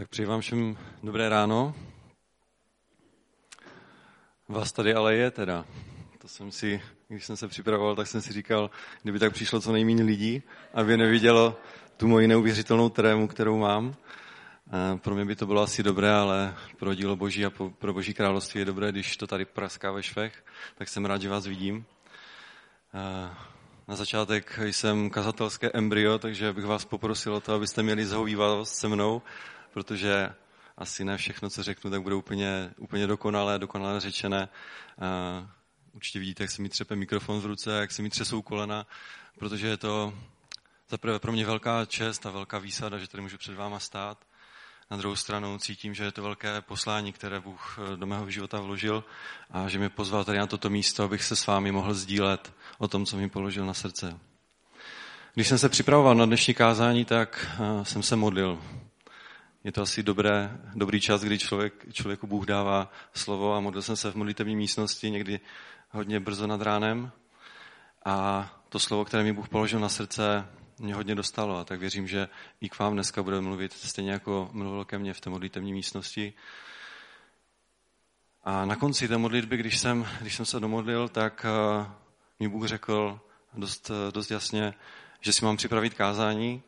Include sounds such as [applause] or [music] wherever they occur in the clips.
Tak přeji vám všem dobré ráno. Vás tady ale je teda. To jsem si, když jsem se připravoval, tak jsem si říkal, kdyby tak přišlo co nejméně lidí, aby nevidělo tu moji neuvěřitelnou trému, kterou mám. Pro mě by to bylo asi dobré, ale pro dílo Boží a pro Boží království je dobré, když to tady praská ve švech, tak jsem rád, že vás vidím. Na začátek jsem kazatelské embryo, takže bych vás poprosil o to, abyste měli zhovývavost se mnou protože asi ne všechno, co řeknu, tak bude úplně, úplně dokonalé, dokonale řečené. Určitě vidíte, jak se mi třepe mikrofon v ruce, jak se mi třesou kolena, protože je to zaprvé pro mě velká čest a velká výsada, že tady můžu před váma stát. Na druhou stranu cítím, že je to velké poslání, které Bůh do mého života vložil a že mě pozval tady na toto místo, abych se s vámi mohl sdílet o tom, co mi položil na srdce. Když jsem se připravoval na dnešní kázání, tak jsem se modlil je to asi dobré, dobrý čas, kdy člověk, člověku Bůh dává slovo a modlil jsem se v modlitevní místnosti někdy hodně brzo nad ránem a to slovo, které mi Bůh položil na srdce, mě hodně dostalo a tak věřím, že i k vám dneska bude mluvit stejně jako mluvil ke mně v té modlitevní místnosti. A na konci té modlitby, když jsem, když jsem se domodlil, tak uh, mi Bůh řekl dost, dost jasně, že si mám připravit kázání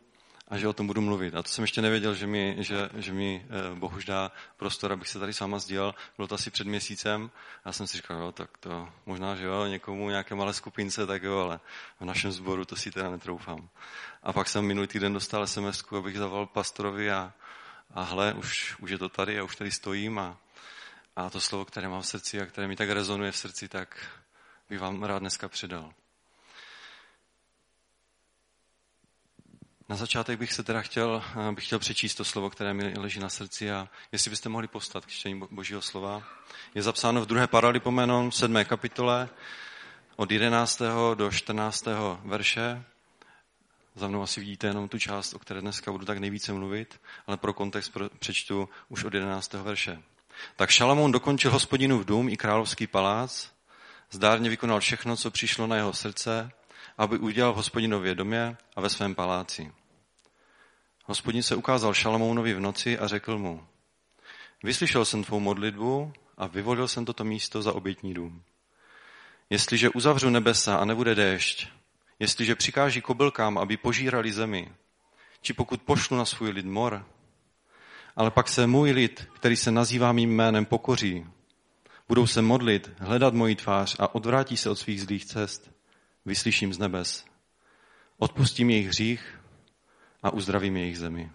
a že o tom budu mluvit. A to jsem ještě nevěděl, že mi, že, že mi eh, Boh dá prostor, abych se tady sama sdílel. Bylo to asi před měsícem. Já jsem si říkal, jo, tak to možná, že jo, někomu nějaké malé skupince, tak jo, ale v našem sboru to si teda netroufám. A pak jsem minulý týden dostal sms abych zavolal pastorovi a, a hle, už, už je to tady a už tady stojím a, a to slovo, které mám v srdci a které mi tak rezonuje v srdci, tak bych vám rád dneska předal. Na začátek bych se teda chtěl, eh, bych chtěl přečíst to slovo, které mi leží na srdci a jestli byste mohli postat k čtení Božího slova. Je zapsáno v druhé paralipomenon, v sedmé kapitole, od 11. do 14. verše. Za mnou asi vidíte jenom tu část, o které dneska budu tak nejvíce mluvit, ale pro kontext přečtu už od 11. verše. Tak Šalamoun dokončil hospodinu v dům i královský palác, zdárně vykonal všechno, co přišlo na jeho srdce, aby udělal v hospodinově domě a ve svém paláci. Hospodin se ukázal Šalamounovi v noci a řekl mu, vyslyšel jsem tvou modlitbu a vyvolil jsem toto místo za obětní dům. Jestliže uzavřu nebesa a nebude déšť, jestliže přikáží kobylkám, aby požírali zemi, či pokud pošlu na svůj lid mor, ale pak se můj lid, který se nazývá mým jménem, pokoří, budou se modlit, hledat moji tvář a odvrátí se od svých zlých cest, vyslyším z nebes, odpustím jejich hřích a uzdravím jejich zemi.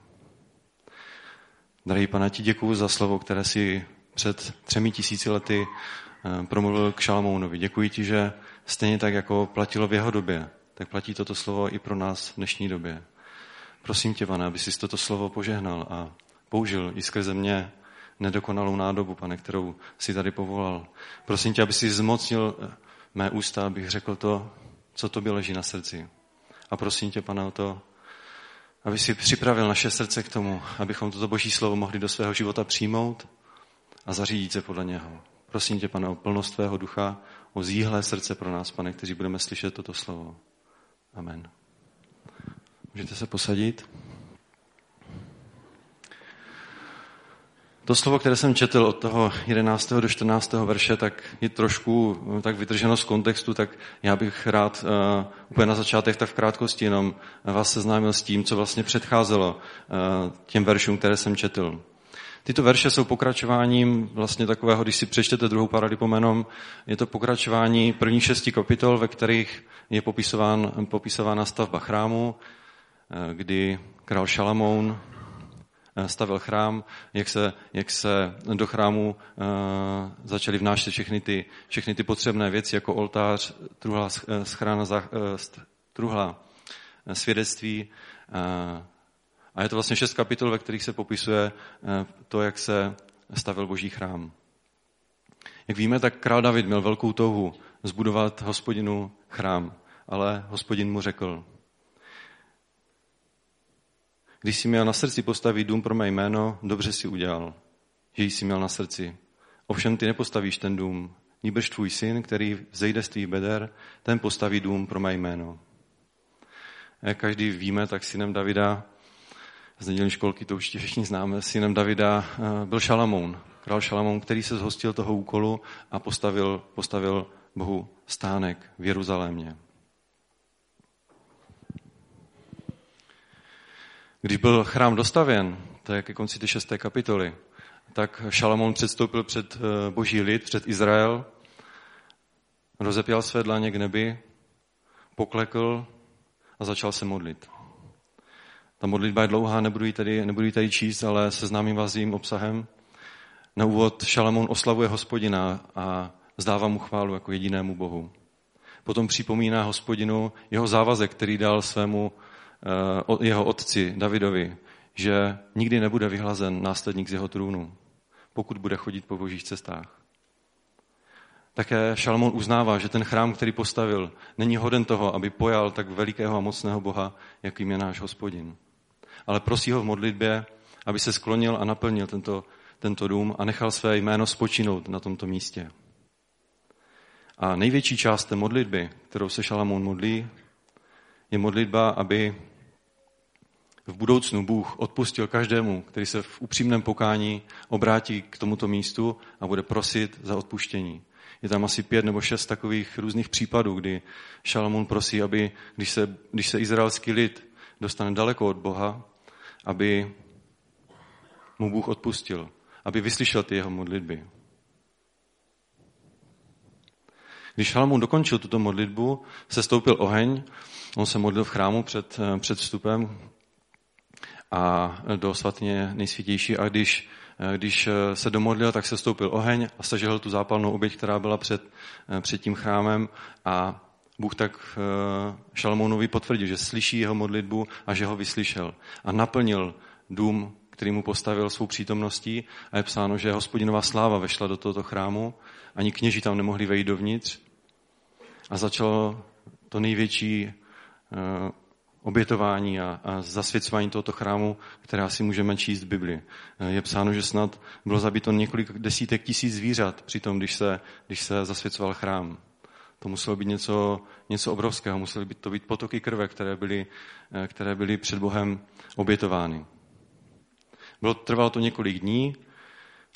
Drahý pane, ti děkuji za slovo, které si před třemi tisíci lety eh, promluvil k Šalamounovi. Děkuji ti, že stejně tak, jako platilo v jeho době, tak platí toto slovo i pro nás v dnešní době. Prosím tě, pane, aby si toto slovo požehnal a použil i skrze mě nedokonalou nádobu, pane, kterou si tady povolal. Prosím tě, aby si zmocnil eh, mé ústa, abych řekl to, co tobě leží na srdci. A prosím tě, pane, o to, aby si připravil naše srdce k tomu, abychom toto boží slovo mohli do svého života přijmout a zařídit se podle něho. Prosím tě, pane, o plnost tvého ducha, o zíhlé srdce pro nás, pane, kteří budeme slyšet toto slovo. Amen. Můžete se posadit? To slovo, které jsem četl od toho 11. do 14. verše, tak je trošku eh, tak vytrženo z kontextu, tak já bych rád uh, úplně na začátek tak v krátkosti jenom vás seznámil s tím, co vlastně předcházelo uh, těm veršům, které jsem četl. Tyto verše jsou pokračováním vlastně takového, když si přečtete druhou paralipomenom, je to pokračování prvních šesti kapitol, ve kterých je popisován, popisována stavba chrámu, kdy král Šalamoun Eh, stavil chrám, jak se, jak se do chrámu uh, začaly vnášet všechny ty, všechny ty potřebné věci, jako oltář, truhla, eh, schrána, uh, truhla svědectví. A je to vlastně šest kapitol, ve kterých se popisuje to, jak se stavil boží chrám. Jak víme, tak král David měl velkou touhu zbudovat hospodinu chrám, ale hospodin mu řekl, když jsi měl na srdci postavit dům pro mé jméno, dobře si udělal, že jsi měl na srdci. Ovšem ty nepostavíš ten dům, níbrž tvůj syn, který zejde z tvých beder, ten postaví dům pro mé jméno. Jak každý víme, tak synem Davida z nedělní školky, to určitě všichni známe, synem Davida eh, byl Šalamoun. Král Šalamoun, který se zhostil toho úkolu a postavil, postavil Bohu stánek v Jeruzalémě. Když byl chrám dostavěn, to je ke konci té šesté kapitoly, tak Šalamón předstoupil před eh, boží lid, před Izrael, rozepěl své dlaně k nebi, poklekl a začal se modlit. Ta modlitba je dlouhá, nebudu ji tady, nebudu ji tady číst, ale seznámím vás s jejím obsahem. Na úvod Šalamón oslavuje hospodina a zdává mu chválu jako jedinému Bohu. Potom připomíná hospodinu jeho závazek, který dal svému jeho otci Davidovi, že nikdy nebude vyhlazen následník z jeho trůnu, pokud bude chodit po božích cestách. Také Šalmon uznává, že ten chrám, který postavil, není hoden toho, aby pojal tak velikého a mocného Boha, jakým je náš hospodin. Ale prosí ho v modlitbě, aby se sklonil a naplnil tento, tento dům a nechal své jméno spočinout na tomto místě. A největší část té modlitby, kterou se Šalamón modlí, je modlitba, aby v budoucnu Bůh odpustil každému, který se v upřímném pokání obrátí k tomuto místu a bude prosit za odpuštění. Je tam asi pět nebo šest takových různých případů, kdy Šalamún prosí, aby, když se, když se izraelský lid dostane daleko od Boha, aby mu Bůh odpustil, aby vyslyšel ty jeho modlitby. Když Šalamún dokončil tuto modlitbu, se stoupil oheň, on se modlil v chrámu před, před vstupem a do svatně nejsvětější. A když, když se domodlil, tak se stoupil oheň a stažil tu zápalnou oběť, která byla před, před tím chrámem. A Bůh tak eh, Šalmounovi potvrdil, že slyší jeho modlitbu a že ho vyslyšel. A naplnil dům, který mu postavil svou přítomností. A je psáno, že hospodinová sláva vešla do tohoto chrámu, ani kněží tam nemohli vejít dovnitř. A začalo to největší eh, obětování a, a zasvěcování tohoto chrámu, která si můžeme číst v Bibli. Eh, je psáno, že snad bylo zabito několik desítek tisíc zvířat při tom, když se, když se zasvěcoval chrám. To muselo být něco, něco obrovského, musely být to být potoky krve, které byly, eh, které byly před Bohem obětovány. Bylo, trvalo to několik dní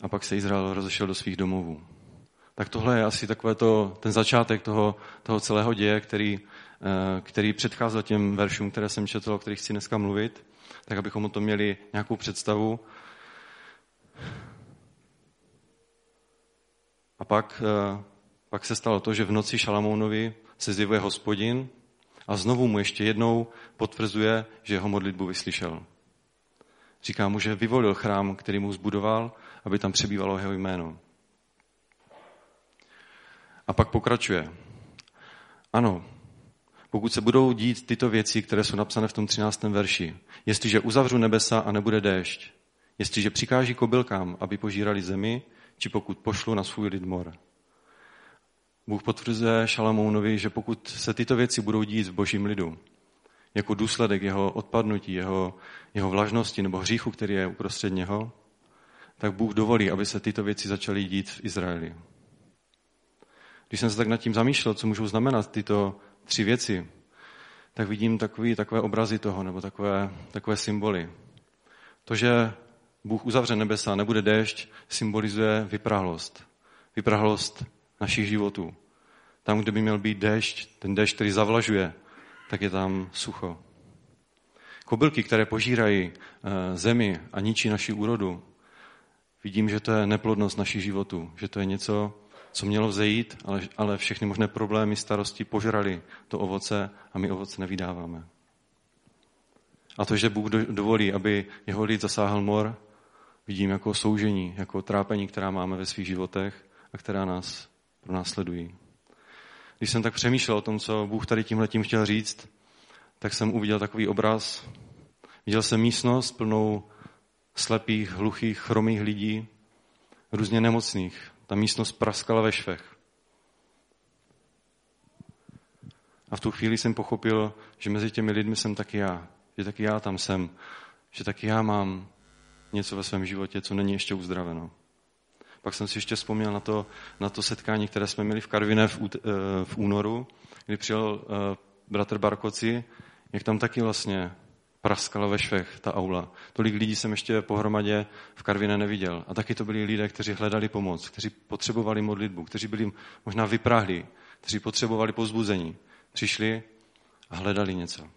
a pak se Izrael rozešel do svých domovů. Tak tohle je asi takové to, ten začátek toho, toho celého děje, který, eh, který předcházel těm veršům, které jsem četl, o kterých chci dneska mluvit, tak abychom o tom měli nějakou představu. A pak, eh, pak se stalo to, že v noci Šalamounovi se zjevuje hospodin a znovu mu ještě jednou potvrzuje, že jeho modlitbu vyslyšel. Říká mu, že vyvolil chrám, který mu zbudoval, aby tam přebývalo jeho jméno. A pak pokračuje. Ano, pokud se budou dít tyto věci, které jsou napsané v tom 13. verši, jestliže uzavřu nebesa a nebude déšť, jestliže přikáží kobylkám, aby požírali zemi, či pokud pošlu na svůj lid mor. Bůh potvrzuje Šalamounovi, že pokud se tyto věci budou dít v božím lidu, jako důsledek jeho odpadnutí, jeho, jeho vlažnosti nebo hříchu, který je uprostřed něho, tak Bůh dovolí, aby se tyto věci začaly dít v Izraeli. Když jsem se tak nad tím zamýšlel, co můžou znamenat tyto tři věci, tak vidím takový, takové obrazy toho, nebo takové, takové symboly. To, že Bůh uzavře nebesa, nebude déšť, symbolizuje vyprahlost. Vyprahlost našich životů. Tam, kde by měl být déšť, ten déšť, který zavlažuje, tak je tam sucho. Kobylky, které požírají eh, zemi a ničí naši úrodu, vidím, že to je neplodnost našich životů, že to je něco, co mělo vzejít, ale, ale všechny možné problémy, starosti požrali to ovoce a my ovoce nevydáváme. A to, že Bůh dovolí, aby jeho lid zasáhl mor, vidím jako soužení, jako trápení, která máme ve svých životech a která nás pronásledují. Když jsem tak přemýšlel o tom, co Bůh tady tímhle tím chtěl říct, tak jsem uviděl takový obraz. Viděl jsem místnost plnou slepých, hluchých, chromých lidí, různě nemocných, ta místnost praskala ve švech. A v tu chvíli jsem pochopil, že mezi těmi lidmi jsem taky já. Že taky já tam jsem. Že taky já mám něco ve svém životě, co není ještě uzdraveno. Pak jsem si ještě vzpomněl na to, na to setkání, které jsme měli v Karviné v, eh, v únoru, kdy přijel uh, bratr Barkoci, jak tam taky vlastně praskala ve švech ta aula. Tolik lidí jsem ještě pohromadě v Karviné neviděl. A taky to byli lidé, kteří hledali pomoc, kteří potřebovali modlitbu, kteří byli možná vyprahli, kteří potřebovali pozbuzení. Přišli a hledali něco.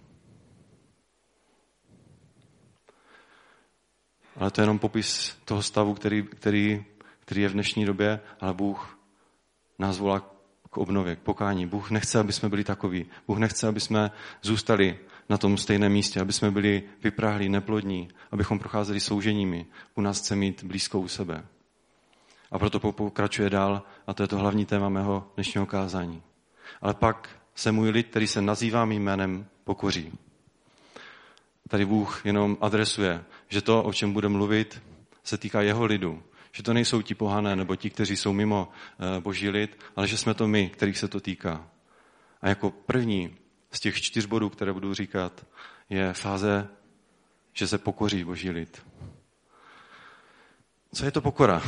Ale to je jenom popis toho stavu, který, který, který je v dnešní době, ale Bůh nás volá k obnově, k pokání. Bůh nechce, aby jsme byli takoví. Bůh nechce, aby jsme zůstali na tom stejném místě, aby jsme byli vyprahlí, neplodní, abychom procházeli souženími. U nás chce mít blízko u sebe. A proto pokračuje dál a to je to hlavní téma mého dnešního kázání. Ale pak se můj lid, který se nazývá mým jménem, pokoří. Tady Bůh jenom adresuje, že to, o čem bude mluvit, se týká jeho lidu. Že to nejsou ti pohané nebo ti, kteří jsou mimo eh, boží lid, ale že jsme to my, kterých se to týká. A jako první z těch čtyř bodů, které budu říkat, je fáze, že se pokoří boží lid. Co je to pokora?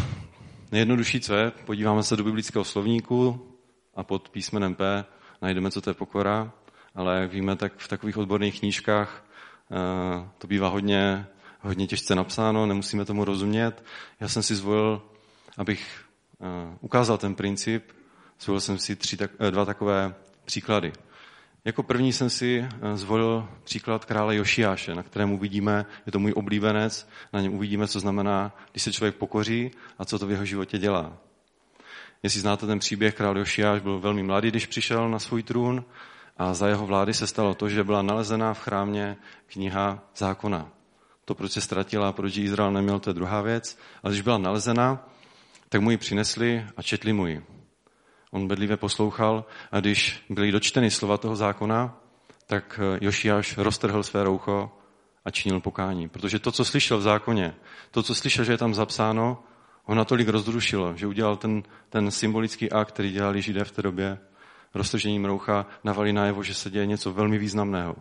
Nejjednodušší, co je, podíváme se do biblického slovníku a pod písmenem P najdeme, co to je pokora, ale jak víme, tak v takových odborných knížkách eh, to bývá hodně, hodně těžce napsáno, nemusíme tomu rozumět. Já jsem si zvolil, abych eh, ukázal ten princip, zvolil jsem si tři, eh, dva takové příklady. Jako první jsem si eh, zvolil příklad krále Jošiáše, na kterém uvidíme, je to můj oblíbenec, na něm uvidíme, co znamená, když se člověk pokoří a co to v jeho životě dělá. Jestli znáte ten příběh, král Jošiáš byl velmi mladý, když přišel na svůj trůn a za jeho vlády se stalo to, že byla nalezená v chrámě kniha zákona. To, proč se ztratila, proč Izrael neměl, to je druhá věc. Ale když byla nalezena, tak mu ji přinesli a četli mu ji. On bedlivě poslouchal a když byly dočteny slova toho zákona, tak eh, Jošiáš roztrhl své roucho a činil pokání. Protože to, co slyšel v zákoně, to, co slyšel, že je tam zapsáno, ho natolik rozrušilo, že udělal ten, ten symbolický akt, který dělali židé v té době, roztržením roucha, navali najevo, že se děje něco velmi významného.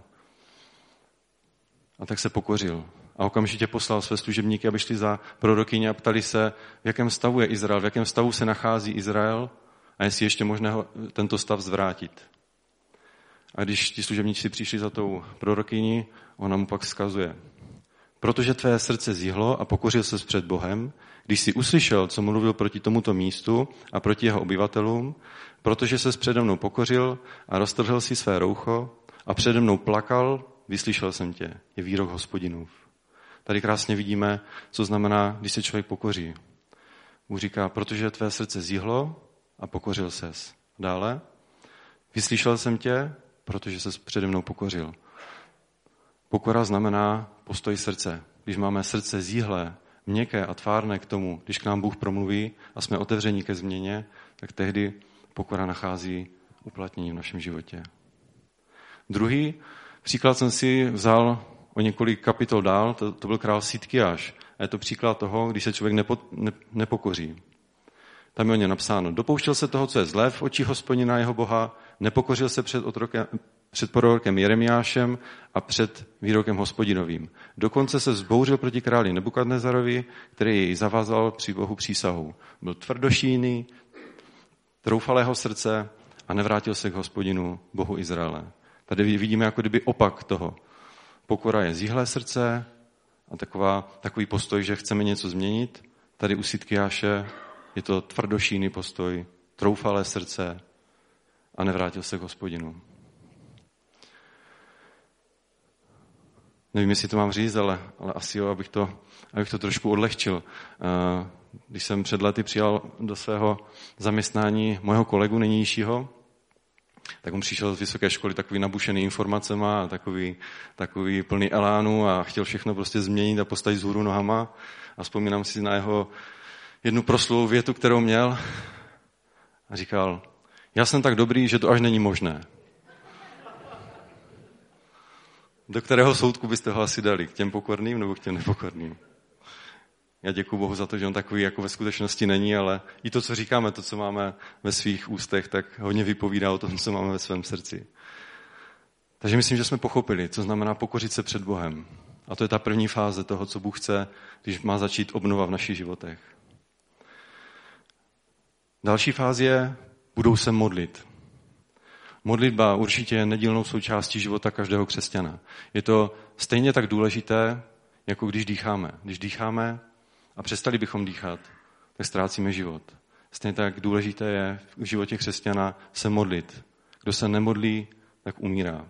A tak se pokořil. A okamžitě poslal své služebníky, aby šli za prorokyně a ptali se, v jakém stavu je Izrael, v jakém stavu se nachází Izrael a jestli ještě možné tento stav zvrátit. A když ti služebníci přišli za tou prorokyní, ona mu pak vzkazuje. Protože tvé srdce zjihlo a pokořil se před Bohem, když jsi uslyšel, co mluvil proti tomuto místu a proti jeho obyvatelům, protože se přede mnou pokořil a roztrhl si své roucho a přede mnou plakal, vyslyšel jsem tě. Je výrok hospodinův. Tady krásně vidíme, co znamená, když se člověk pokoří. Bůh říká, protože tvé srdce zjihlo a pokořil ses. Dále, vyslyšel jsem tě, protože ses přede mnou pokořil. Pokora znamená postoj srdce. Když máme srdce zíhlé, měkké a tvárné k tomu, když k nám Bůh promluví a jsme otevření ke změně, tak tehdy pokora nachází uplatnění v našem životě. Druhý příklad jsem si vzal o několik kapitol dál, to, to byl král Sitkiáš. A je to příklad toho, když se člověk nepo, ne, nepokoří. Tam je o ně napsáno. Dopouštěl se toho, co je zlé v očích hospodina jeho boha, nepokořil se před, otrokem, před prorokem Jeremiášem a před výrokem hospodinovým. Dokonce se zbouřil proti králi Nebukadnezarovi, který jej zavázal při bohu přísahu. Byl tvrdošíný, troufalého srdce a nevrátil se k hospodinu, bohu Izraele. Tady vidíme jako kdyby opak toho. Pokora je zíhlé srdce a taková, takový postoj, že chceme něco změnit. Tady u Sitkiáše je to tvrdošíný postoj, troufalé srdce a nevrátil se k hospodinu. Nevím, jestli to mám říct, ale, ale asi jo, abych to, abych to trošku odlehčil. Eh, když jsem před lety přijal do svého zaměstnání mého kolegu nynějšího, tak on přišel z vysoké školy takový nabušený informacemi a takový, takový plný elánu a chtěl všechno prostě změnit a postavit zhůru nohama. A vzpomínám si na jeho jednu proslou větu, kterou měl a říkal, já jsem tak dobrý, že to až není možné. Do kterého soudku byste ho asi dali? K těm pokorným nebo k těm nepokorným? Já děkuji Bohu za to, že on takový jako ve skutečnosti není, ale i to, co říkáme, to, co máme ve svých ústech, tak hodně vypovídá o tom, co máme ve svém srdci. Takže myslím, že jsme pochopili, co znamená pokořit se před Bohem. A to je ta první fáze toho, co Bůh chce, když má začít obnova v našich životech. Další fáze je, budou se modlit. Modlitba určitě je nedílnou součástí života každého křesťana. Je to stejně tak důležité, jako když dýcháme. Když dýcháme a přestali bychom dýchat, tak ztrácíme život. Stejně tak důležité je v životě křesťana se modlit. Kdo se nemodlí, tak umírá.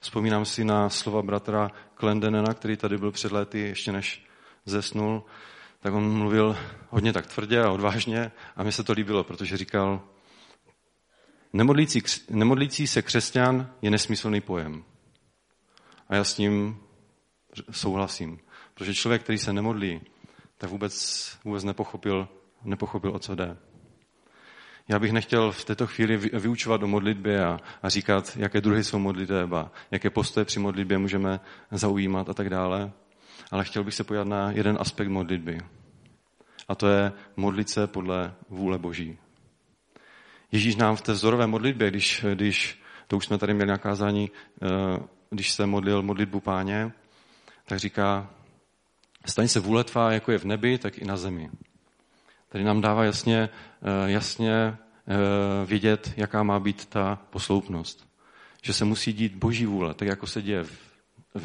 Vzpomínám si na slova bratra Klendenena, který tady byl před lety, ještě než zesnul, tak on mluvil hodně tak tvrdě a odvážně a mi se to líbilo, protože říkal, nemodlící, nemodlící se křesťan je nesmyslný pojem. A já s tím souhlasím. Protože člověk, který se nemodlí, tak vůbec, vůbec nepochopil, nepochopil, o co jde. Já bych nechtěl v této chvíli vyučovat o modlitbě a, a říkat, jaké druhy jsou modliteb a jaké postoje při modlitbě můžeme zaujímat a tak dále. Ale chtěl bych se podívat na jeden aspekt modlitby. A to je modlit se podle vůle Boží. Ježíš nám v té vzorové modlitbě, když, když to už jsme tady měli na kázání, eh, když se modlil modlitbu páně, tak říká, staň se vůle tvá, jako je v nebi, tak i na zemi. Tady nám dává jasně, eh, jasně eh, vědět, jaká má být ta posloupnost. Že se musí dít boží vůle, tak jako se děje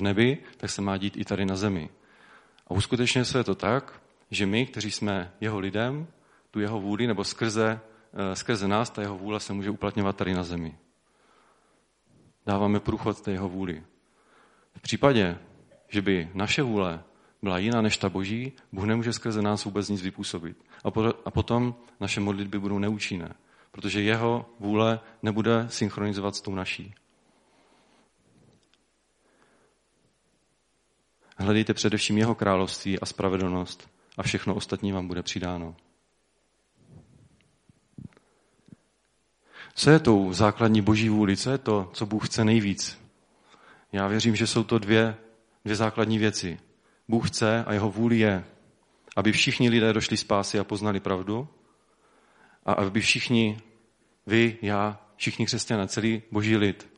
nebi, tak se má dít i tady na zemi. A uskutečně se je to tak, že my, kteří jsme jeho lidem, tu jeho vůli, nebo skrze, eh, skrze nás, ta jeho vůle se může uplatňovat tady na zemi. Dáváme průchod té jeho vůli. V případě, že by naše vůle byla jiná než ta boží, Bůh nemůže skrze nás vůbec nic vypůsobit. A potom naše modlitby budou neúčinné, protože jeho vůle nebude synchronizovat s tou naší. Hledejte především jeho království a spravedlnost a všechno ostatní vám bude přidáno. Co je tou základní boží vůli? Co je to, co Bůh chce nejvíc? Já věřím, že jsou to dvě, dvě základní věci. Bůh chce a jeho vůli je, aby všichni lidé došli spásy a poznali pravdu a aby všichni, vy, já, všichni křesťané, celý boží lid,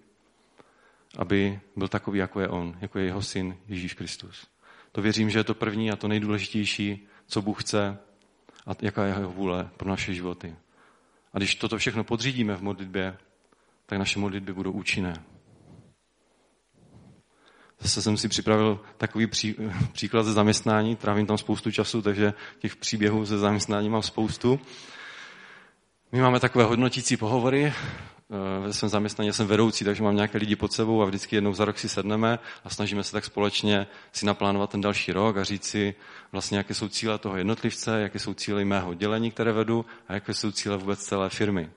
aby byl takový, jako je on, jako je jeho syn Ježíš Kristus. To věřím, že je to první a to nejdůležitější, co Bůh chce a jaká je jeho vůle pro naše životy. A když toto všechno podřídíme v modlitbě, tak naše modlitby budou účinné. Zase jsem si připravil takový pří, [laughs] příklad ze zaměstnání, trávím tam spoustu času, takže těch příběhů ze zaměstnání mám spoustu. My máme takové hodnotící pohovory, ve svém zaměstnání jsem vedoucí, takže mám nějaké lidi pod sebou a vždycky jednou za rok si sedneme a snažíme se tak společně si naplánovat ten další rok a říct si vlastně, jaké jsou cíle toho jednotlivce, jaké jsou cíle mého oddělení, které vedu a jaké jsou cíle vůbec celé firmy.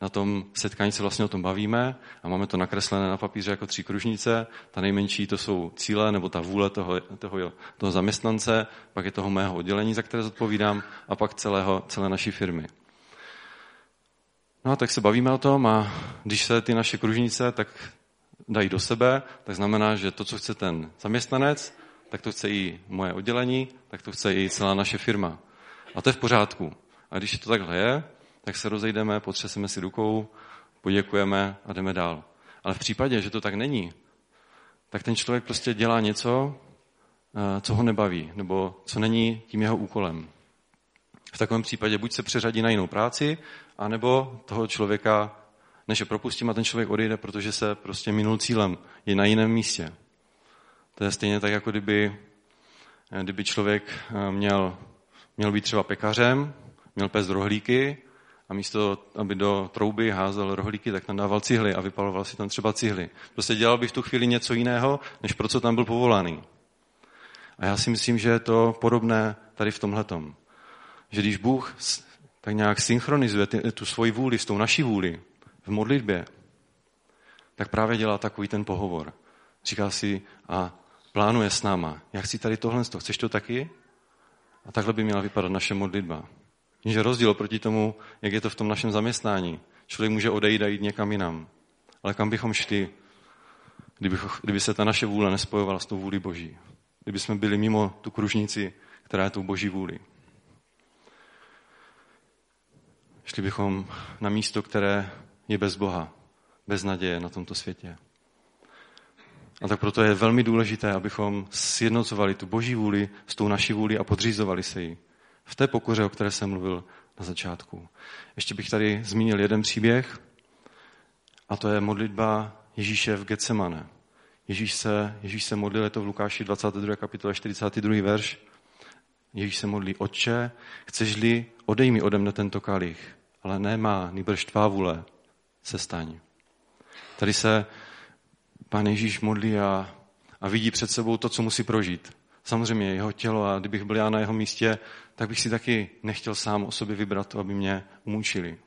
Na tom setkání se vlastně o tom bavíme a máme to nakreslené na papíře jako tři kružnice. Ta nejmenší to jsou cíle nebo ta vůle toho, toho, toho zaměstnance, pak je toho mého oddělení, za které zodpovídám a pak celého, celé naší firmy. No a tak se bavíme o tom a když se ty naše kružnice tak dají do sebe, tak znamená, že to, co chce ten zaměstnanec, tak to chce i moje oddělení, tak to chce i celá naše firma. A to je v pořádku. A když to takhle je, tak se rozejdeme, potřeseme si rukou, poděkujeme a jdeme dál. Ale v případě, že to tak není, tak ten člověk prostě dělá něco, eh, co ho nebaví, nebo co není tím jeho úkolem. V takovém případě buď se přeřadí na jinou práci, anebo toho člověka, než je propustím a ten člověk odejde, protože se prostě minul cílem, je na jiném místě. To je stejně tak, jako kdyby, kdyby člověk eh, měl, měl být třeba pekařem, měl pést rohlíky a místo, aby do trouby házel rohlíky, tak tam dával cihly a vypaloval si tam třeba cihly. Prostě dělal by v tu chvíli něco jiného, než pro co tam byl povolaný. A já si myslím, že je to podobné tady v tomhletom že když Bůh tak nějak synchronizuje tu svoji vůli s tou naší vůli v modlitbě, tak právě dělá takový ten pohovor. Říká si a plánuje s náma. Já chci tady tohle, chceš to taky? A takhle by měla vypadat naše modlitba. Jenže rozdíl proti tomu, jak je to v tom našem zaměstnání. Člověk může odejít a jít někam jinam. Ale kam bychom šli, kdyby, kdyby se ta naše vůle nespojovala s tou vůli Boží? Kdyby jsme byli mimo tu kružnici, která je tou Boží vůli. Šli bychom na místo, které je bez Boha, bez naděje na tomto světě. A tak proto je velmi důležité, abychom sjednocovali tu boží vůli s tou naší vůli a podřízovali se jí. V té pokoře, o které jsem mluvil na začátku. Ještě bych tady zmínil jeden příběh, a to je modlitba Ježíše v Getsemane. Ježíš se, Ježíš se modlil, je to v Lukáši 22. kapitole 42. verš. Ježíš se modlí, Otče, chceš-li, odej mi ode mne tento kalich, ale nemá, nýbrž tvá vůle, se staň. Tady se pán Ježíš modlí a, a vidí před sebou to, co musí prožít. Samozřejmě jeho tělo a kdybych byl já na jeho místě, tak bych si taky nechtěl sám o sobě vybrat to, aby mě umučili.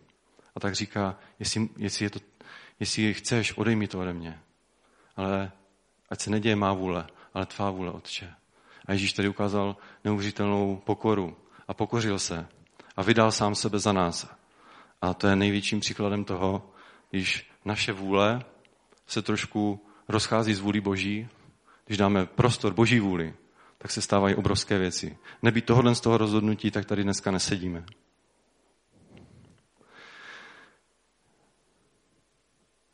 A tak říká, jestli, jestli, je to, jestli chceš, odej mi to ode mě. Ale ať se neděje má vůle, ale tvá vůle, Otče. A Ježíš tady ukázal neuvěřitelnou pokoru a pokořil se a vydal sám sebe za nás. A to je největším příkladem toho, když naše vůle se trošku rozchází z vůli Boží, když dáme prostor Boží vůli, tak se stávají obrovské věci. Nebýt tohohle z toho rozhodnutí, tak tady dneska nesedíme.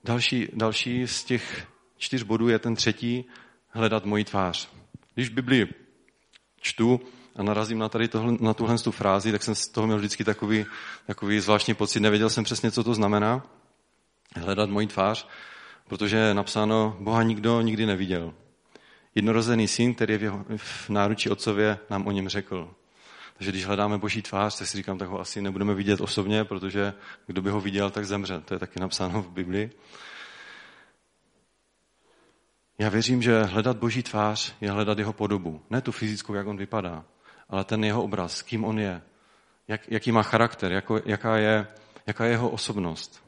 Další, další z těch čtyř bodů je ten třetí, hledat moji tvář. Když Bibli čtu a narazím na, tady tohle, na tuhle tu frázi, tak jsem z toho měl vždycky takový, takový zvláštní pocit. Nevěděl jsem přesně, co to znamená. Hledat moji tvář, protože je napsáno, Boha nikdo nikdy neviděl. Jednorozený syn, který je v, jeho, v náručí otcově, nám o něm řekl. Takže když hledáme boží tvář, tak si říkám, tak ho asi nebudeme vidět osobně, protože kdo by ho viděl, tak zemře. To je taky napsáno v Biblii. Já věřím, že hledat boží tvář je hledat jeho podobu. Ne tu fyzickou, jak on vypadá, ale ten jeho obraz, kým on je, jak, jaký má charakter, jako, jaká, je, jaká je jeho osobnost.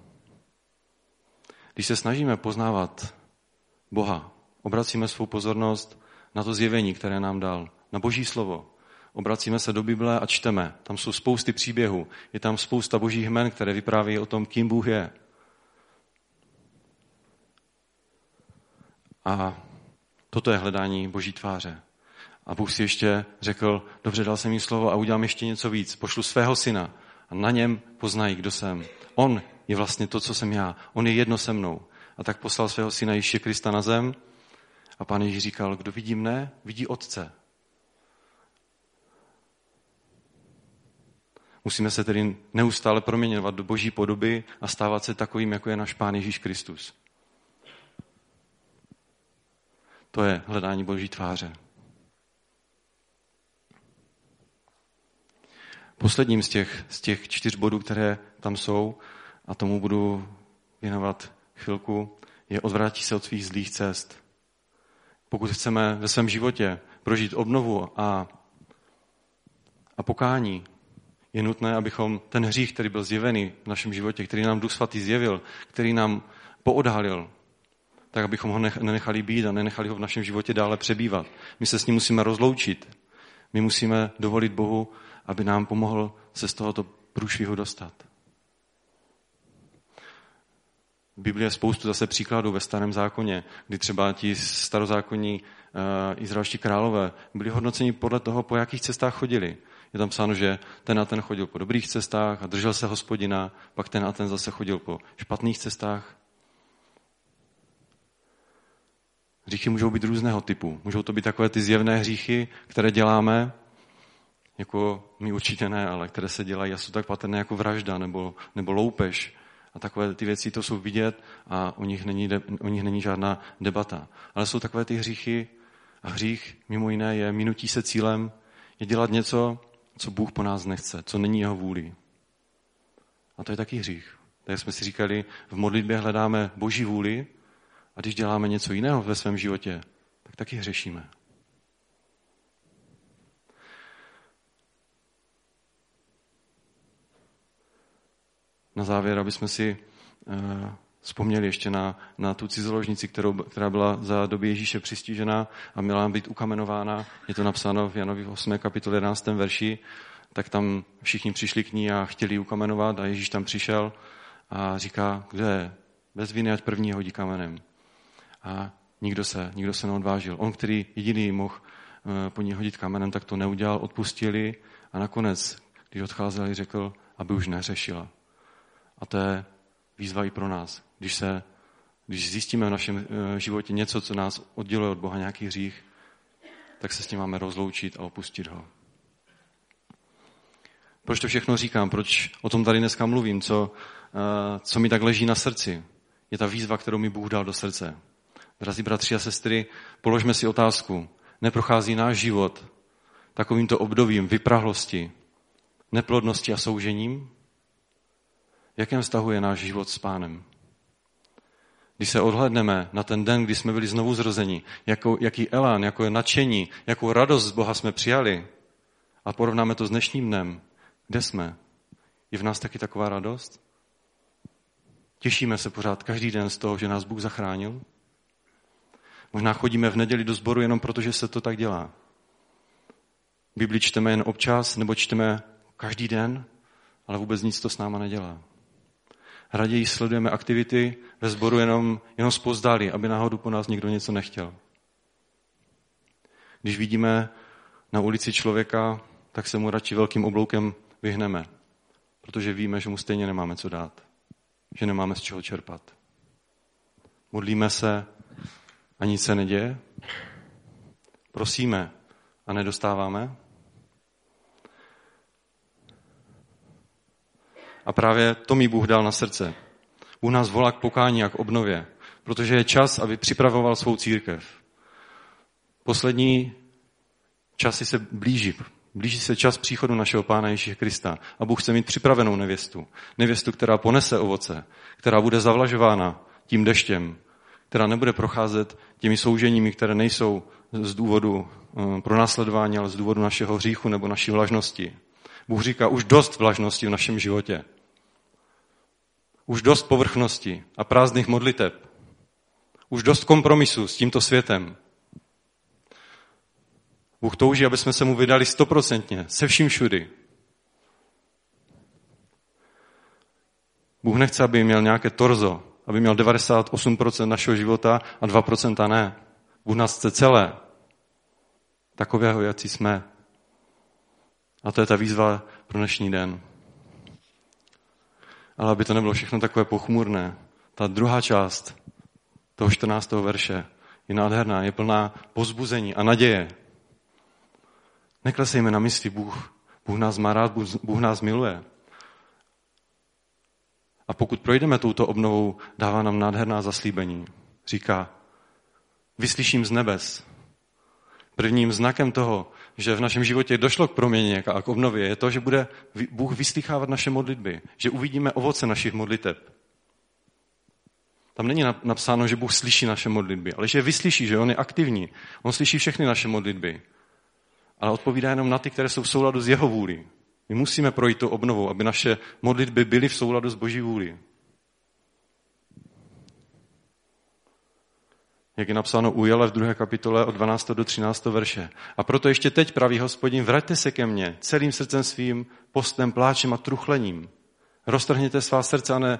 Když se snažíme poznávat Boha, obracíme svou pozornost na to zjevení, které nám dal, na Boží slovo. Obracíme se do Bible a čteme. Tam jsou spousty příběhů. Je tam spousta božích jmen, které vyprávějí o tom, kým Bůh je. A toto je hledání boží tváře. A Bůh si ještě řekl, dobře, dal jsem jí slovo a udělám ještě něco víc. Pošlu svého syna a na něm poznají, kdo jsem. On je vlastně to, co jsem já. On je jedno se mnou. A tak poslal svého syna Ježíše Krista na zem a pán Ježíš říkal, kdo vidí mne, vidí otce. Musíme se tedy neustále proměňovat do boží podoby a stávat se takovým, jako je náš pán Ježíš Kristus. To je hledání boží tváře. Posledním z těch, z těch čtyř bodů, které tam jsou, a tomu budu věnovat chvilku, je odvrátit se od svých zlých cest. Pokud chceme ve svém životě prožít obnovu a, a pokání, je nutné, abychom ten hřích, který byl zjevený v našem životě, který nám Duch Svatý zjevil, který nám poodhalil, tak abychom ho nenechali být a nenechali ho v našem životě dále přebývat. My se s ním musíme rozloučit. My musíme dovolit Bohu, aby nám pomohl se z tohoto průšvihu dostat. V Biblii je spoustu zase příkladů ve starém zákoně, kdy třeba ti starozákonní uh, izraelští králové byli hodnoceni podle toho, po jakých cestách chodili. Je tam psáno, že ten a ten chodil po dobrých cestách a držel se hospodina, pak ten a ten zase chodil po špatných cestách. Hříchy můžou být různého typu. Můžou to být takové ty zjevné hříchy, které děláme, jako my určitě ne, ale které se dělají a jsou tak patrné jako vražda nebo, nebo loupež. A takové ty věci to jsou vidět a o nich, není, o nich není žádná debata. Ale jsou takové ty hříchy a hřích mimo jiné je minutí se cílem, je dělat něco, co Bůh po nás nechce, co není jeho vůli. A to je taky hřích. Tak jsme si říkali, v modlitbě hledáme boží vůli a když děláme něco jiného ve svém životě, tak taky hřešíme. Na závěr, aby jsme si uh, vzpomněli ještě na, na tu cizoložnici, kterou, která byla za doby Ježíše přistížená a měla být ukamenována. Je to napsáno v Janovi 8. kapitole 11. verši. Tak tam všichni přišli k ní a chtěli ji ukamenovat a Ježíš tam přišel a říká, kde je? Bez viny, ať první hodí kamenem a nikdo se, nikdo se neodvážil. On, který jediný mohl eh, po ní hodit kamenem, tak to neudělal, odpustili a nakonec, když odcházeli, řekl, aby už neřešila. A to je výzva i pro nás. Když, se, když zjistíme v našem eh, životě něco, co nás odděluje od Boha, nějaký hřích, tak se s tím máme rozloučit a opustit ho. Proč to všechno říkám? Proč o tom tady dneska mluvím? Co, eh, co mi tak leží na srdci? Je ta výzva, kterou mi Bůh dal do srdce. Drazí bratři a sestry, položme si otázku. Neprochází náš život takovýmto obdobím vyprahlosti, neplodnosti a soužením? V jakém vztahu je náš život s pánem? Když se odhledneme na ten den, kdy jsme byli znovu zrozeni, jakou, jaký elán, jako je nadšení, jakou radost z Boha jsme přijali a porovnáme to s dnešním dnem, kde jsme? Je v nás taky taková radost? Těšíme se pořád každý den z toho, že nás Bůh zachránil? Možná chodíme v neděli do sboru jenom proto, že se to tak dělá. Bibli čteme jen občas, nebo čteme každý den, ale vůbec nic to s náma nedělá. Raději sledujeme aktivity ve sboru jenom, jenom spozdali, aby náhodou po nás někdo něco nechtěl. Když vidíme na ulici člověka, tak se mu radši velkým obloukem vyhneme, protože víme, že mu stejně nemáme co dát, že nemáme z čeho čerpat. Modlíme se a nic se neděje? Prosíme a nedostáváme? A právě to mi Bůh dal na srdce. Bůh nás volá k pokání a k obnově, protože je čas, aby připravoval svou církev. Poslední časy se blíží. Blíží se čas příchodu našeho Pána Ježíše Krista a Bůh chce mít připravenou nevěstu. Nevěstu, která ponese ovoce, která bude zavlažována tím deštěm, která nebude procházet těmi souženími, které nejsou z důvodu eh, pro následování, ale z důvodu našeho hříchu nebo naší vlažnosti. Bůh říká, už dost vlažnosti v našem životě. Už dost povrchnosti a prázdných modliteb. Už dost kompromisu s tímto světem. Bůh touží, aby jsme se mu vydali stoprocentně, se vším všudy. Bůh nechce, aby měl nějaké torzo, aby měl 98% našeho života a 2% ne. Bůh nás chce celé. Takového, jací jsme. A to je ta výzva pro dnešní den. Ale aby to nebylo všechno takové pochmurné, ta druhá část toho 14. verše je nádherná, je plná pozbuzení a naděje. Neklesejme na mysli, Bůh, Bůh nás má rád, Bůh, nás miluje. A pokud projdeme touto obnovou, dává nám nádherná zaslíbení. Říká, vyslyším z nebes. Prvním znakem toho, že v našem životě došlo k proměně a k obnově, je to, že bude Bůh vyslychávat naše modlitby, že uvidíme ovoce našich modliteb. Tam není napsáno, že Bůh slyší naše modlitby, ale že vyslyší, že On je aktivní. On slyší všechny naše modlitby, ale odpovídá jenom na ty, které jsou v souladu s jeho vůli. My musíme projít tu obnovou, aby naše modlitby byly v souladu s Boží vůli. Jak je napsáno u Jele v druhé kapitole od 12. do 13. verše. A proto ještě teď, praví hospodin, vraťte se ke mně celým srdcem svým, postem, pláčem a truchlením. Roztrhněte svá srdce a ne,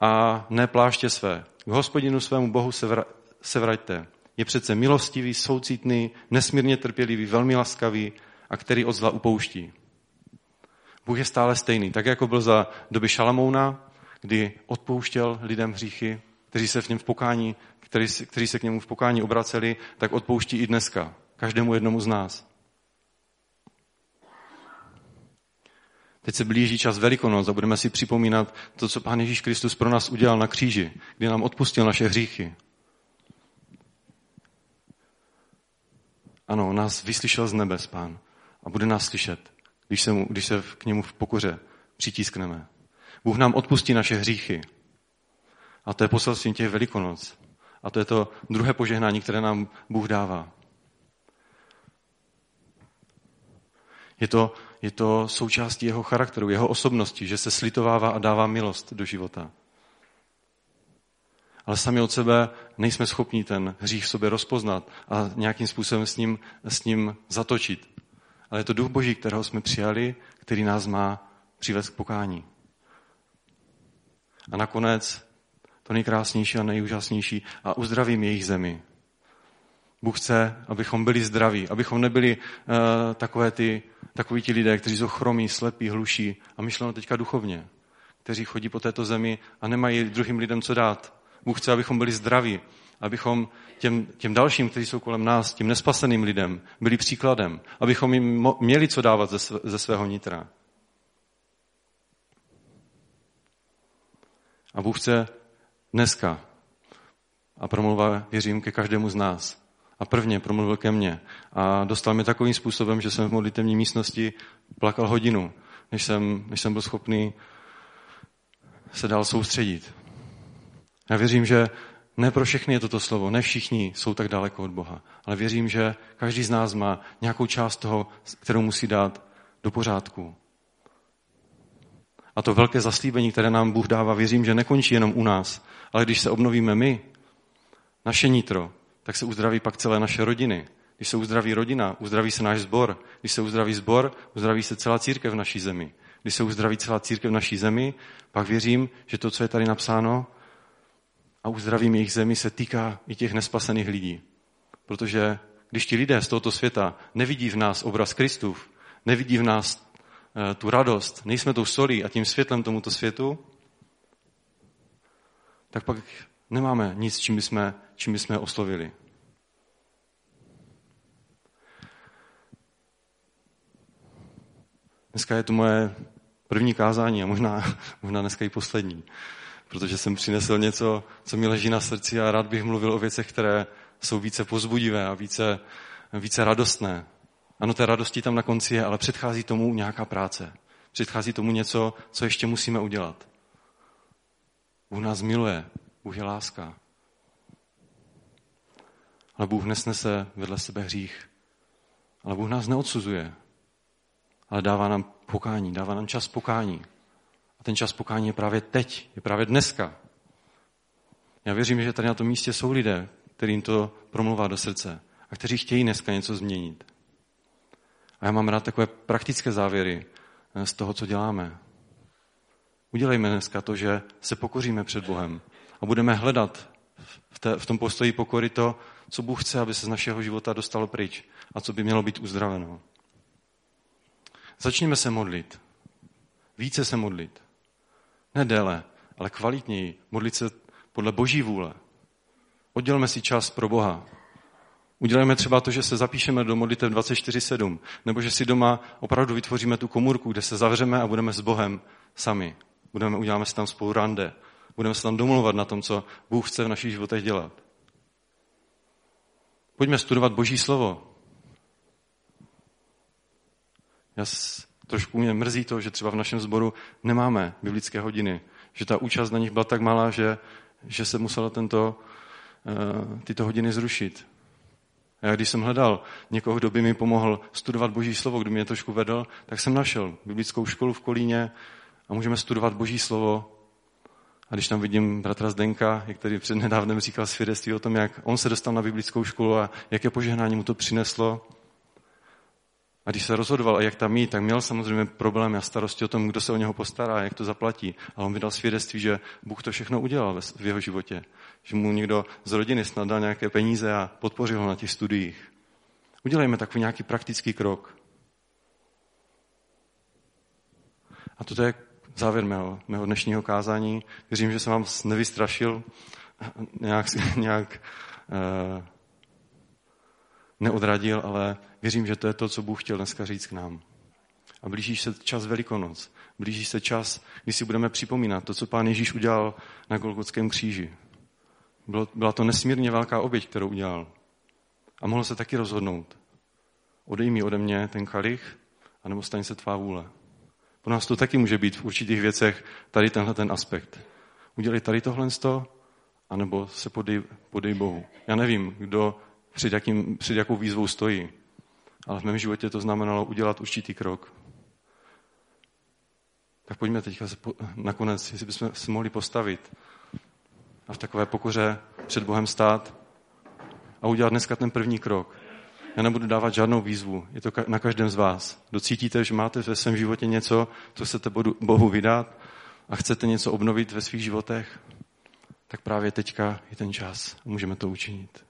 a ne pláště své. K hospodinu svému Bohu se, vra, se vraťte. Je přece milostivý, soucitný, nesmírně trpělivý, velmi laskavý a který od zla upouští. Bůh je stále stejný. Tak jako byl za doby Šalamouna, kdy odpouštěl lidem hříchy, kteří se v něm v pokání, kteří, kteří se k němu v pokání obraceli, tak odpouští i dneska. Každému jednomu z nás. Teď se blíží čas Velikonoc a budeme si připomínat to, co Pán Ježíš Kristus pro nás udělal na kříži, kdy nám odpustil naše hříchy. Ano, nás vyslyšel z nebes, Pán, a bude nás slyšet když se, mu, když se k němu v pokoře přitískneme. Bůh nám odpustí naše hříchy. A to je poselstvím těch velikonoc. A to je to druhé požehnání, které nám Bůh dává. Je to, je to součástí jeho charakteru, jeho osobnosti, že se slitovává a dává milost do života. Ale sami od sebe nejsme schopni ten hřích v sobě rozpoznat a nějakým způsobem s ním, s ním zatočit ale je to duch boží, kterého jsme přijali, který nás má přivést k pokání. A nakonec to nejkrásnější a nejúžasnější a uzdravím jejich zemi. Bůh chce, abychom byli zdraví, abychom nebyli uh, takové ty, takoví ti lidé, kteří jsou chromí, slepí, hluší a myšleno teďka duchovně, kteří chodí po této zemi a nemají druhým lidem co dát. Bůh chce, abychom byli zdraví, abychom těm, těm dalším, kteří jsou kolem nás, těm nespaseným lidem, byli příkladem, abychom jim měli co dávat ze, ze svého nitra. A Bůh chce dneska a promluvá, věřím, ke každému z nás. A prvně promluvil ke mně a dostal mě takovým způsobem, že jsem v modlitevní místnosti plakal hodinu, než jsem, než jsem byl schopný se dál soustředit. Já věřím, že ne pro všechny je toto slovo, ne všichni jsou tak daleko od Boha, ale věřím, že každý z nás má nějakou část toho, kterou musí dát do pořádku. A to velké zaslíbení, které nám Bůh dává, věřím, že nekončí jenom u nás, ale když se obnovíme my, naše nitro, tak se uzdraví pak celé naše rodiny. Když se uzdraví rodina, uzdraví se náš zbor. Když se uzdraví zbor, uzdraví se celá církev v naší zemi. Když se uzdraví celá církev v naší zemi, pak věřím, že to, co je tady napsáno, a uzdravím jejich zemi, se týká i těch nespasených lidí. Protože když ti lidé z tohoto světa nevidí v nás obraz Kristův, nevidí v nás tu radost, nejsme tou solí a tím světlem tomuto světu, tak pak nemáme nic, čím bychom, čím bychom oslovili. Dneska je to moje první kázání a možná, [laughs] možná dneska i poslední, protože jsem přinesl něco, co mi leží na srdci a rád bych mluvil o věcech, které jsou více pozbudivé a více, více radostné. Ano, té radosti tam na konci je, ale předchází tomu nějaká práce. Předchází tomu něco, co ještě musíme udělat. Bůh nás miluje, Bůh je láska. Ale Bůh nesnese vedle sebe hřích. Ale Bůh nás neodsuzuje. Ale dává nám pokání, dává nám čas pokání. A ten čas pokání je právě teď, je právě dneska. Já věřím, že tady na tom místě jsou lidé, kterým to promluvá do srdce a kteří chtějí dneska něco změnit. A já mám rád takové praktické závěry eh, z toho, co děláme. Udělejme dneska to, že se pokoříme před Bohem a budeme hledat v, té, v tom postoji pokory to, co Bůh chce, aby se z našeho života dostalo pryč a co by mělo být uzdraveno. Začněme se modlit. Více se modlit. Ne déle, ale kvalitněji. Modlit se podle boží vůle. Oddělme si čas pro Boha. Udělejme třeba to, že se zapíšeme do modlitev 24-7, nebo že si doma opravdu vytvoříme tu komůrku, kde se zavřeme a budeme s Bohem sami. Budeme, uděláme si tam spolu rande. Budeme se tam domluvat na tom, co Bůh chce v našich životech dělat. Pojďme studovat Boží slovo. Já trošku mě mrzí to, že třeba v našem sboru nemáme biblické hodiny. Že ta účast na nich byla tak malá, že, že se muselo tento, uh, tyto hodiny zrušit. Já když jsem hledal někoho, kdo by mi pomohl studovat Boží slovo, kdo mě trošku vedl, tak jsem našel biblickou školu v Kolíně a můžeme studovat Boží slovo. A když tam vidím bratra Zdenka, jak tady před nedávnem říkal svědectví o tom, jak on se dostal na biblickou školu a jaké požehnání mu to přineslo, a když se rozhodoval, a jak tam mít, tak měl samozřejmě problém a starosti o tom, kdo se o něho postará, jak to zaplatí. A on vydal svědectví, že Bůh to všechno udělal v jeho životě. Že mu někdo z rodiny snad dal nějaké peníze a podpořil ho na těch studiích. Udělejme takový nějaký praktický krok. A toto je závěr mého, mého dnešního kázání. Věřím, že jsem vám nevystrašil, [laughs] nějak, nějak uh, neodradil, ale věřím, že to je to, co Bůh chtěl dneska říct k nám. A blíží se čas Velikonoc. Blíží se čas, kdy si budeme připomínat to, co pán Ježíš udělal na Golgotském kříži. Bylo, byla to nesmírně velká oběť, kterou udělal. A mohl se taky rozhodnout. Odej mi ode mě ten kalich, anebo staň se tvá vůle. Pro nás to taky může být v určitých věcech tady tenhle ten aspekt. Udělej tady tohle anebo se podej, podej Bohu. Já nevím, kdo před, jakým, před jakou výzvou stojí. Ale v mém životě to znamenalo udělat určitý krok. Tak pojďme po, nakonec, jestli bychom se mohli postavit a v takové pokoře před Bohem stát a udělat dneska ten první krok. Já nebudu dávat žádnou výzvu, je to na každém z vás. Docítíte, že máte ve svém životě něco, co chcete Bohu vydat a chcete něco obnovit ve svých životech, tak právě teďka je ten čas a můžeme to učinit.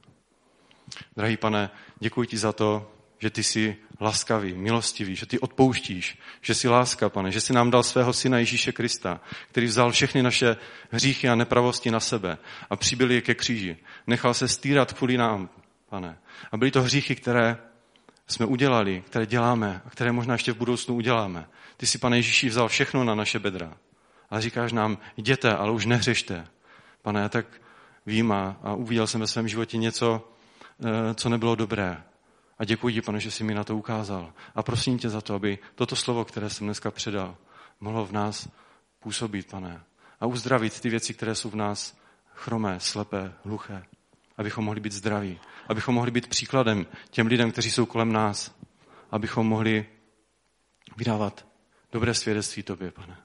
Drahý pane, děkuji ti za to, že ty jsi laskavý, milostivý, že ty odpouštíš, že jsi láska, pane, že jsi nám dal svého syna Ježíše Krista, který vzal všechny naše hříchy a nepravosti na sebe a přibyl je ke kříži. Nechal se stýrat kvůli nám, pane. A byly to hříchy, které jsme udělali, které děláme a které možná ještě v budoucnu uděláme. Ty jsi, pane Ježíši, vzal všechno na naše bedra. A říkáš nám, jděte, ale už nehřešte. Pane, tak vím a, a uviděl jsem ve svém životě něco, co nebylo dobré. A děkuji ti, pane, že jsi mi na to ukázal. A prosím tě za to, aby toto slovo, které jsem dneska předal, mohlo v nás působit, pane. A uzdravit ty věci, které jsou v nás chromé, slepé, hluché. Abychom mohli být zdraví. Abychom mohli být příkladem těm lidem, kteří jsou kolem nás. Abychom mohli vydávat dobré svědectví tobě, pane.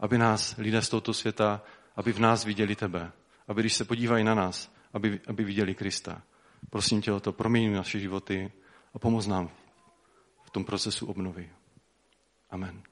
Aby nás lidé z tohoto světa, aby v nás viděli tebe. Aby když se podívají na nás, aby, aby viděli Krista. Prosím tě o to, proměň naše životy a pomoz nám v tom procesu obnovy. Amen.